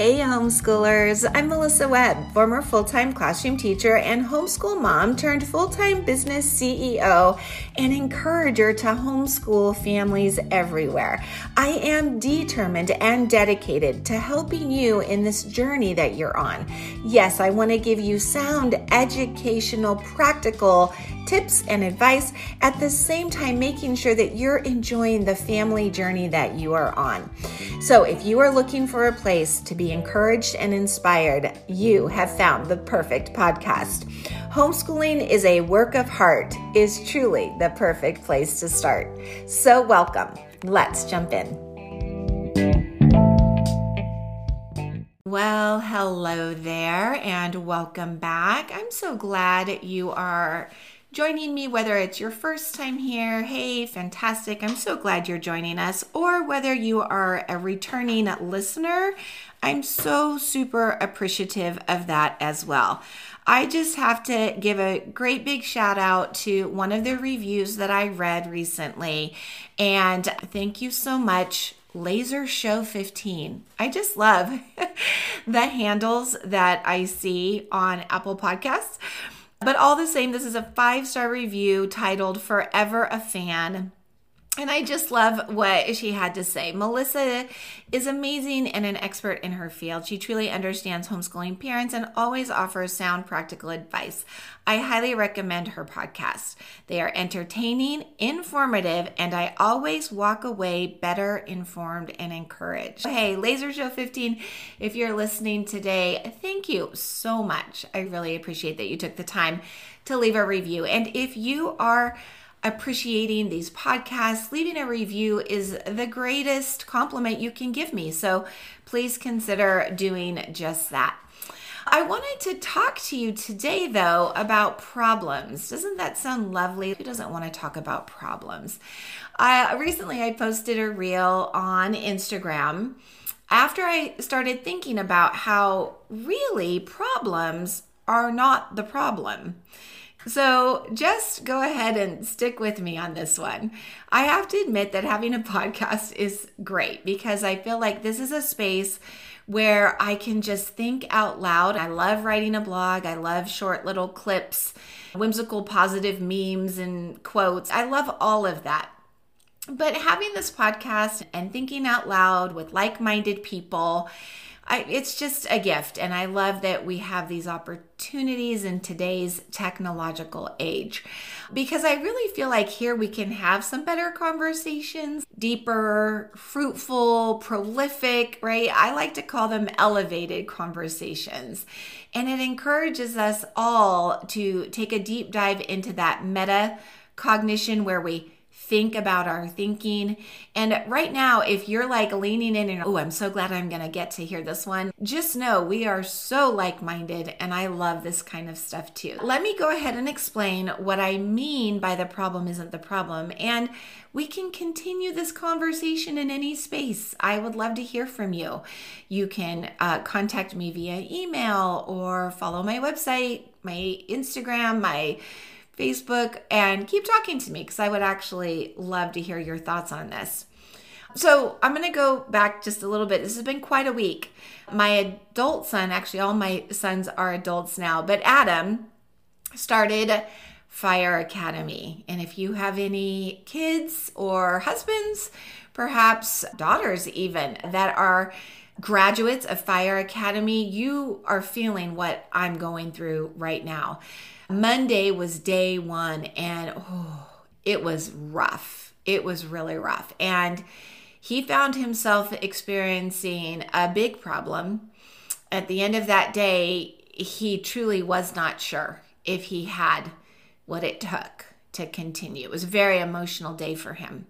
Hey, homeschoolers. I'm Melissa Webb, former full time classroom teacher and homeschool mom turned full time business CEO and encourager to homeschool families everywhere. I am determined and dedicated to helping you in this journey that you're on. Yes, I want to give you sound, educational, practical tips and advice at the same time making sure that you're enjoying the family journey that you are on. So, if you are looking for a place to be encouraged and inspired, you have found the perfect podcast. Homeschooling is a work of heart, is truly the perfect place to start. So, welcome. Let's jump in. Well, hello there, and welcome back. I'm so glad you are joining me, whether it's your first time here, hey, fantastic, I'm so glad you're joining us, or whether you are a returning listener, I'm so super appreciative of that as well. I just have to give a great big shout out to one of the reviews that I read recently. And thank you so much, Laser Show 15. I just love the handles that I see on Apple Podcasts. But all the same, this is a five star review titled Forever a Fan. And I just love what she had to say. Melissa is amazing and an expert in her field. She truly understands homeschooling parents and always offers sound, practical advice. I highly recommend her podcast. They are entertaining, informative, and I always walk away better informed and encouraged. Hey, Laser Show 15, if you're listening today, thank you so much. I really appreciate that you took the time to leave a review. And if you are appreciating these podcasts, leaving a review is the greatest compliment you can give me. So please consider doing just that. I wanted to talk to you today, though, about problems. Doesn't that sound lovely? Who doesn't want to talk about problems? I recently I posted a reel on Instagram after I started thinking about how really problems are not the problem. So just go ahead and stick with me on this one. I have to admit that having a podcast is great because I feel like this is a space where I can just think out loud. I love writing a blog, I love short little clips, whimsical positive memes and quotes. I love all of that. But having this podcast and thinking out loud with like minded people, I, it's just a gift. And I love that we have these opportunities in today's technological age because I really feel like here we can have some better conversations, deeper, fruitful, prolific, right? I like to call them elevated conversations. And it encourages us all to take a deep dive into that meta cognition where we think about our thinking. And right now, if you're like leaning in and, oh, I'm so glad I'm going to get to hear this one, just know we are so like minded and I love this kind of stuff too. Let me go ahead and explain what I mean by the problem isn't the problem. And we can continue this conversation in any space. I would love to hear from you. You can uh, contact me via email or follow my website, my Instagram, my Facebook, and keep talking to me because I would actually love to hear your thoughts on this. So, I'm going to go back just a little bit. This has been quite a week. My adult son, actually, all my sons are adults now, but Adam started Fire Academy. And if you have any kids or husbands, perhaps daughters even, that are graduates of Fire Academy, you are feeling what I'm going through right now. Monday was day one, and oh, it was rough. It was really rough. And he found himself experiencing a big problem. At the end of that day, he truly was not sure if he had what it took to continue. It was a very emotional day for him.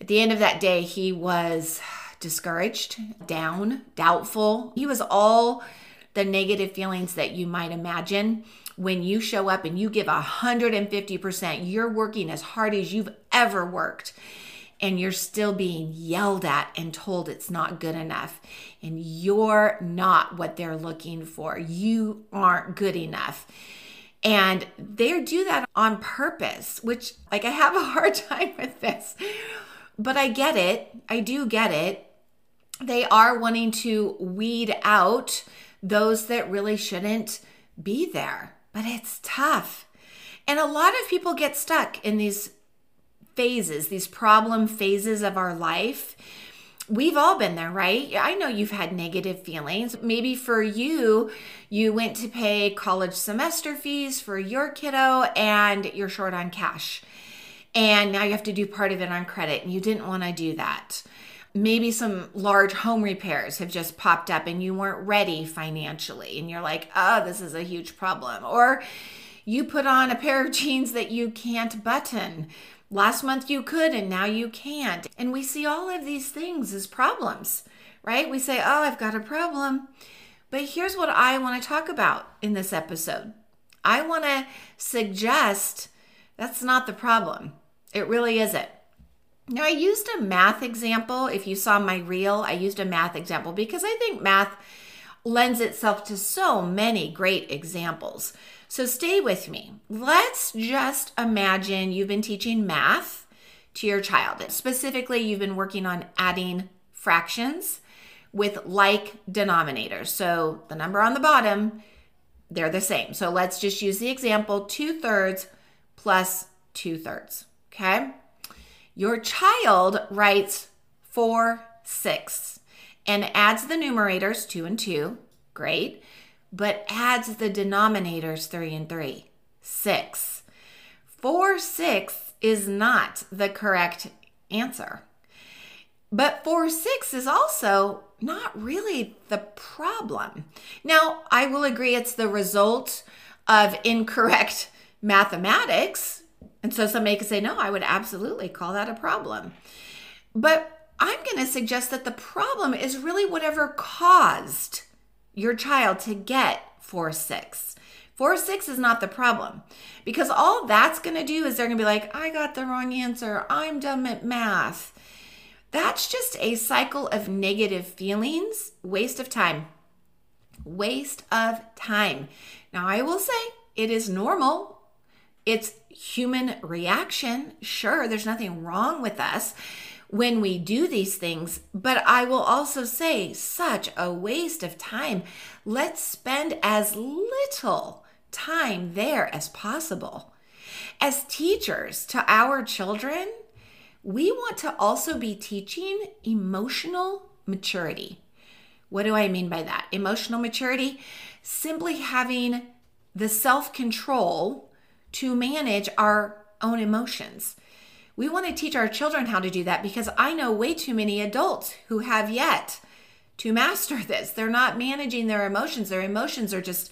At the end of that day, he was discouraged, down, doubtful. He was all the negative feelings that you might imagine when you show up and you give 150%, you're working as hard as you've ever worked, and you're still being yelled at and told it's not good enough, and you're not what they're looking for. You aren't good enough. And they do that on purpose, which, like, I have a hard time with this, but I get it. I do get it they are wanting to weed out those that really shouldn't be there. But it's tough. And a lot of people get stuck in these phases, these problem phases of our life. We've all been there, right? I know you've had negative feelings. Maybe for you, you went to pay college semester fees for your kiddo and you're short on cash. And now you have to do part of it on credit and you didn't want to do that. Maybe some large home repairs have just popped up and you weren't ready financially and you're like, oh, this is a huge problem. Or you put on a pair of jeans that you can't button. Last month you could and now you can't. And we see all of these things as problems, right? We say, oh, I've got a problem. But here's what I want to talk about in this episode I want to suggest that's not the problem. It really isn't. Now, I used a math example. If you saw my reel, I used a math example because I think math lends itself to so many great examples. So stay with me. Let's just imagine you've been teaching math to your child. Specifically, you've been working on adding fractions with like denominators. So the number on the bottom, they're the same. So let's just use the example two thirds plus two thirds. Okay. Your child writes four sixths and adds the numerators two and two. Great but adds the denominators 3 and 3. 6. 4 6 is not the correct answer. But 4 6 is also not really the problem. Now, I will agree it's the result of incorrect mathematics. And so somebody could say, no, I would absolutely call that a problem. But I'm going to suggest that the problem is really whatever caused your child to get 4 6. 4 6 is not the problem because all that's going to do is they're going to be like, I got the wrong answer. I'm dumb at math. That's just a cycle of negative feelings, waste of time. Waste of time. Now, I will say it is normal. It's human reaction. Sure, there's nothing wrong with us when we do these things. But I will also say, such a waste of time. Let's spend as little time there as possible. As teachers to our children, we want to also be teaching emotional maturity. What do I mean by that? Emotional maturity, simply having the self control to manage our own emotions. We want to teach our children how to do that because I know way too many adults who have yet to master this. They're not managing their emotions. Their emotions are just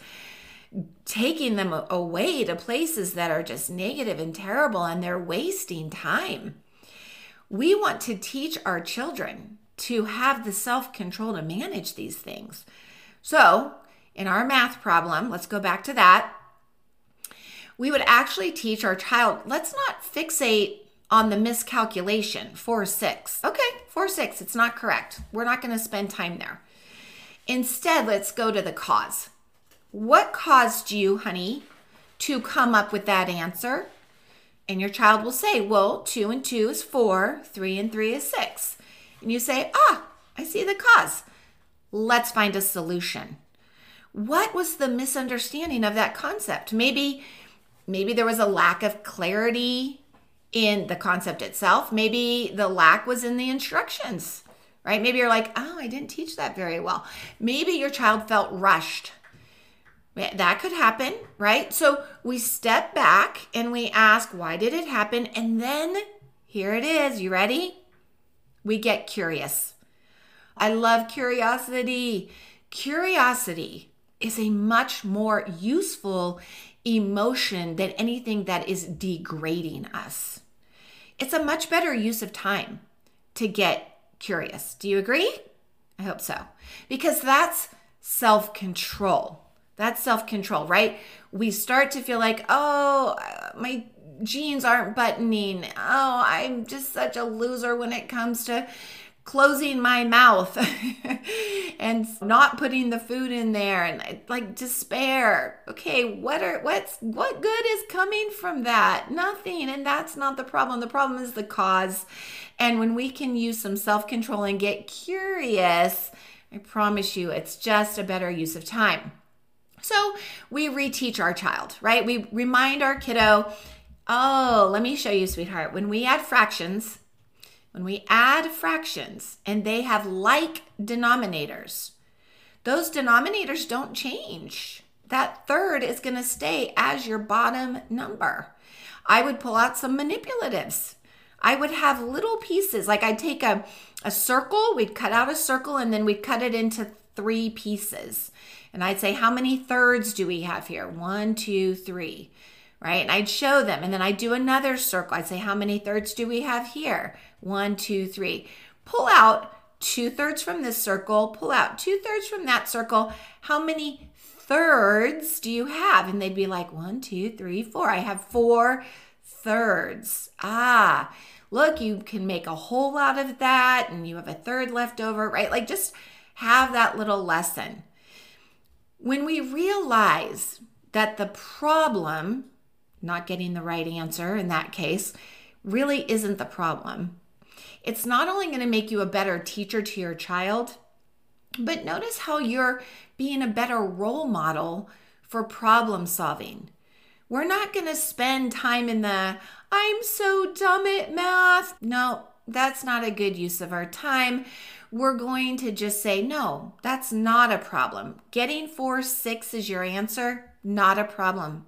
taking them away to places that are just negative and terrible, and they're wasting time. We want to teach our children to have the self control to manage these things. So, in our math problem, let's go back to that. We would actually teach our child, let's not fixate on the miscalculation, 4 6. Okay, 4 6, it's not correct. We're not going to spend time there. Instead, let's go to the cause. What caused you, honey, to come up with that answer? And your child will say, Well, 2 and 2 is 4, 3 and 3 is 6. And you say, Ah, I see the cause. Let's find a solution. What was the misunderstanding of that concept? Maybe maybe there was a lack of clarity in the concept itself. Maybe the lack was in the instructions, right? Maybe you're like, oh, I didn't teach that very well. Maybe your child felt rushed. That could happen, right? So we step back and we ask, why did it happen? And then here it is. You ready? We get curious. I love curiosity. Curiosity is a much more useful emotion than anything that is degrading us. It's a much better use of time to get curious. Do you agree? I hope so. Because that's self control. That's self control, right? We start to feel like, oh, my jeans aren't buttoning. Oh, I'm just such a loser when it comes to closing my mouth and not putting the food in there and like despair. Okay, what are what's what good is coming from that? Nothing. And that's not the problem. The problem is the cause. And when we can use some self-control and get curious, I promise you it's just a better use of time. So we reteach our child, right? We remind our kiddo, oh, let me show you, sweetheart. When we add fractions, when we add fractions and they have like denominators, those denominators don't change. That third is going to stay as your bottom number. I would pull out some manipulatives. I would have little pieces, like I'd take a, a circle, we'd cut out a circle, and then we'd cut it into three pieces. And I'd say, How many thirds do we have here? One, two, three, right? And I'd show them. And then I'd do another circle. I'd say, How many thirds do we have here? One, two, three. Pull out two thirds from this circle, pull out two thirds from that circle. How many thirds do you have? And they'd be like, One, two, three, four. I have four thirds. Ah, look, you can make a whole lot of that and you have a third left over, right? Like just have that little lesson. When we realize that the problem, not getting the right answer in that case, really isn't the problem, it's not only going to make you a better teacher to your child, but notice how you're being a better role model for problem solving. We're not going to spend time in the I'm so dumb at math. No, that's not a good use of our time we're going to just say, no, that's not a problem. Getting four, six is your answer, not a problem.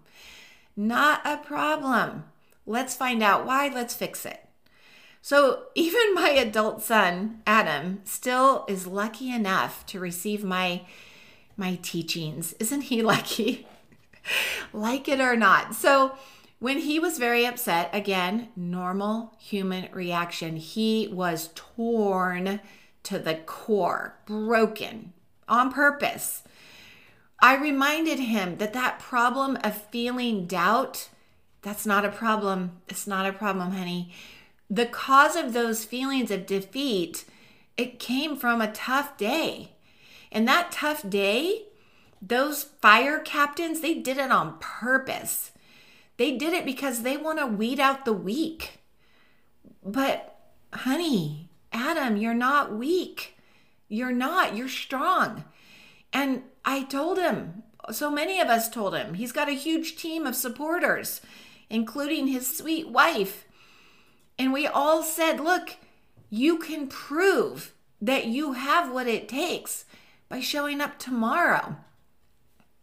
Not a problem. Let's find out why. Let's fix it. So, even my adult son, Adam, still is lucky enough to receive my my teachings. Isn't he lucky? like it or not. So, when he was very upset, again, normal human reaction. He was torn to the core, broken on purpose. I reminded him that that problem of feeling doubt, that's not a problem. It's not a problem, honey. The cause of those feelings of defeat, it came from a tough day. And that tough day, those fire captains, they did it on purpose. They did it because they want to weed out the weak. But, honey, Adam, you're not weak. You're not. You're strong. And I told him, so many of us told him, he's got a huge team of supporters, including his sweet wife. And we all said, look, you can prove that you have what it takes by showing up tomorrow.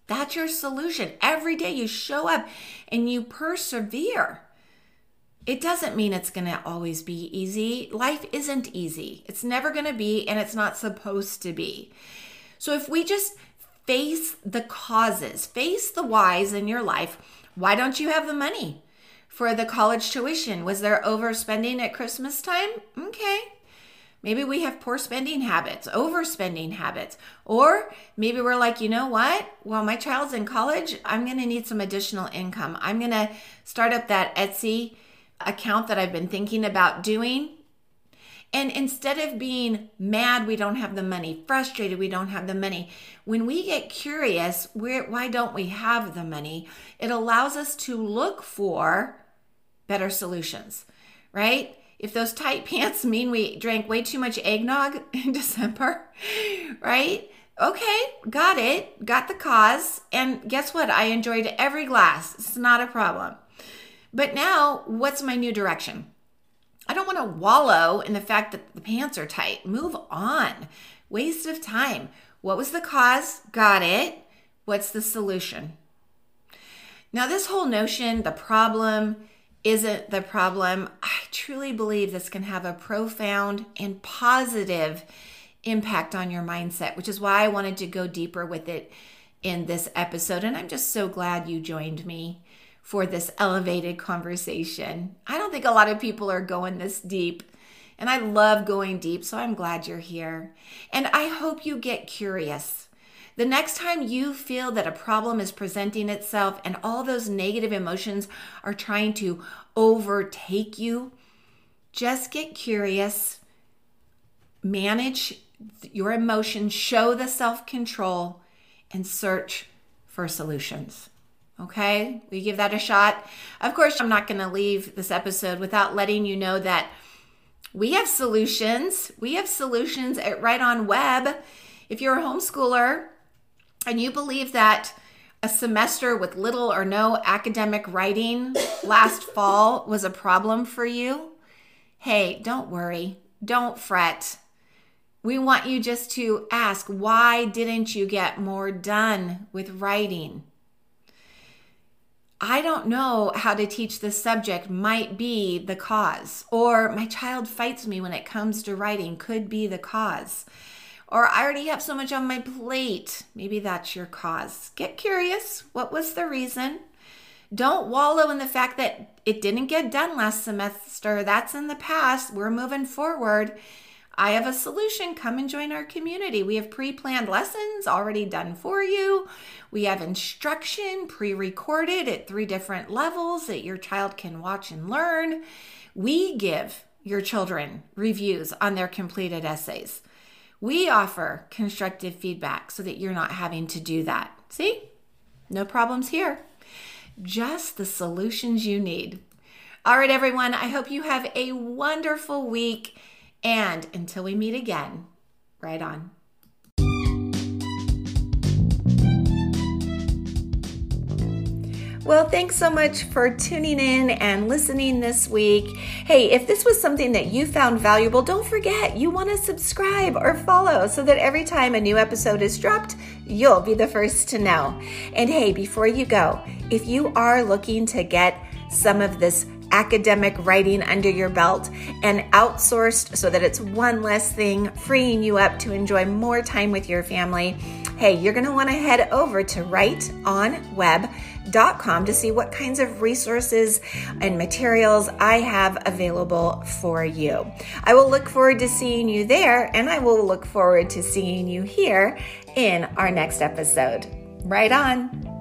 That's your solution. Every day you show up and you persevere. It doesn't mean it's going to always be easy. Life isn't easy. It's never going to be, and it's not supposed to be. So if we just face the causes, face the whys in your life, why don't you have the money for the college tuition? Was there overspending at Christmas time? Okay. Maybe we have poor spending habits, overspending habits. Or maybe we're like, you know what? While my child's in college, I'm going to need some additional income. I'm going to start up that Etsy account that I've been thinking about doing. And instead of being mad we don't have the money, frustrated we don't have the money, when we get curious, why don't we have the money? It allows us to look for better solutions, right? If those tight pants mean we drank way too much eggnog in December, right? Okay, got it, got the cause, and guess what? I enjoyed every glass. It's not a problem. But now, what's my new direction? I don't want to wallow in the fact that the pants are tight. Move on. Waste of time. What was the cause? Got it. What's the solution? Now, this whole notion, the problem isn't the problem, I truly believe this can have a profound and positive impact on your mindset, which is why I wanted to go deeper with it in this episode. And I'm just so glad you joined me for this elevated conversation. I don't think a lot of people are going this deep. And I love going deep, so I'm glad you're here. And I hope you get curious. The next time you feel that a problem is presenting itself and all those negative emotions are trying to overtake you, just get curious. manage your emotions, show the self control, and search for solutions. Okay, we give that a shot. Of course, I'm not going to leave this episode without letting you know that we have solutions. We have solutions at Write On Webb. If you're a homeschooler and you believe that a semester with little or no academic writing last fall was a problem for you, hey, don't worry. Don't fret. We want you just to ask, why didn't you get more done with writing? I don't know how to teach this subject might be the cause, or my child fights me when it comes to writing could be the cause, or I already have so much on my plate. Maybe that's your cause. Get curious. What was the reason? Don't wallow in the fact that it didn't get done last semester. That's in the past. We're moving forward. I have a solution. Come and join our community. We have pre planned lessons already done for you. We have instruction pre recorded at three different levels that your child can watch and learn. We give your children reviews on their completed essays. We offer constructive feedback so that you're not having to do that. See? No problems here. Just the solutions you need. All right, everyone, I hope you have a wonderful week. And until we meet again, right on. Well, thanks so much for tuning in and listening this week. Hey, if this was something that you found valuable, don't forget you want to subscribe or follow so that every time a new episode is dropped, you'll be the first to know. And hey, before you go, if you are looking to get some of this academic writing under your belt and outsourced so that it's one less thing, freeing you up to enjoy more time with your family, hey, you're going to want to head over to writeonwebb.com to see what kinds of resources and materials I have available for you. I will look forward to seeing you there, and I will look forward to seeing you here in our next episode. Right on.